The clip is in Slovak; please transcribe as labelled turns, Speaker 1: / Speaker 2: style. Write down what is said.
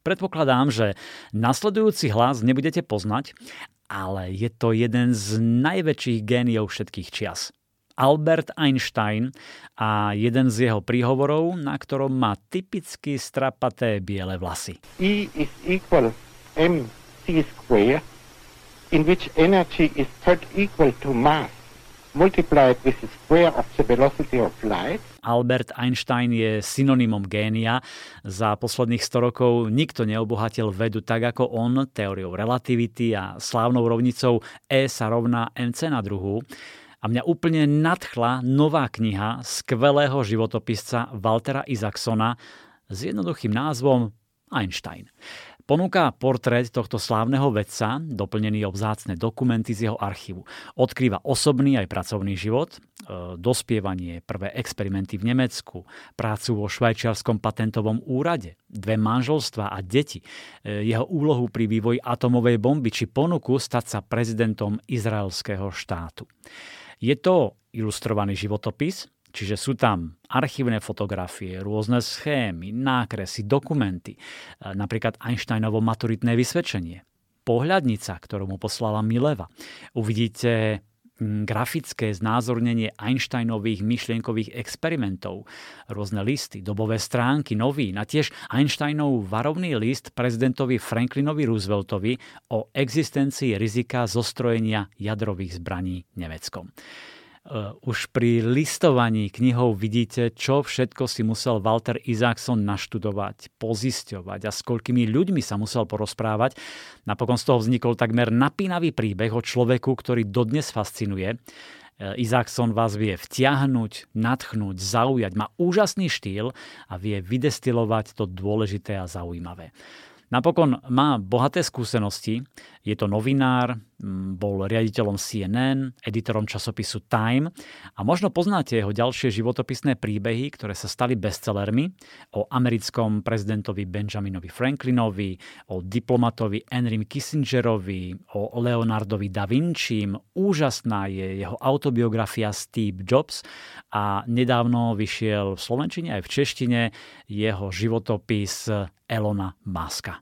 Speaker 1: Predpokladám, že nasledujúci hlas nebudete poznať, ale je to jeden z najväčších géniov všetkých čias. Albert Einstein a jeden z jeho príhovorov, na ktorom má typicky strapaté biele vlasy.
Speaker 2: E is equal mc square, in which energy is equal to mass multiplied with the square of the velocity of light.
Speaker 1: Albert Einstein je synonymom génia. Za posledných 100 rokov nikto neobohatil vedu tak ako on, teóriou relativity a slávnou rovnicou E sa rovná mc na druhú. A mňa úplne nadchla nová kniha skvelého životopisca Waltera Isaacsona s jednoduchým názvom Einstein. Ponúka portrét tohto slávneho vedca, doplnený o vzácne dokumenty z jeho archívu. Odkrýva osobný aj pracovný život, e, dospievanie, prvé experimenty v Nemecku, prácu vo švajčiarskom patentovom úrade, dve manželstva a deti, e, jeho úlohu pri vývoji atomovej bomby či ponuku stať sa prezidentom izraelského štátu. Je to ilustrovaný životopis, Čiže sú tam archívne fotografie, rôzne schémy, nákresy, dokumenty, e, napríklad Einsteinovo maturitné vysvedčenie, pohľadnica, ktorú mu poslala Mileva. Uvidíte grafické znázornenie Einsteinových myšlienkových experimentov, rôzne listy, dobové stránky, novín a tiež Einsteinov varovný list prezidentovi Franklinovi Rooseveltovi o existencii rizika zostrojenia jadrových zbraní Nemeckom. Eh, už pri listovaní knihou vidíte, čo všetko si musel Walter Isaacson naštudovať, pozisťovať a s koľkými ľuďmi sa musel porozprávať. Napokon z toho vznikol takmer napínavý príbeh o človeku, ktorý dodnes fascinuje. Eh, Isaacson vás vie vtiahnuť, nadchnúť, zaujať, má úžasný štýl a vie vydestilovať to dôležité a zaujímavé. Napokon má bohaté skúsenosti. Je to novinár, bol riaditeľom CNN, editorom časopisu Time a možno poznáte jeho ďalšie životopisné príbehy, ktoré sa stali bestsellermi o americkom prezidentovi Benjaminovi Franklinovi, o diplomatovi Henrym Kissingerovi, o Leonardovi da Vinci. Úžasná je jeho autobiografia Steve Jobs a nedávno vyšiel v Slovenčine aj v češtine jeho životopis Elona Muska.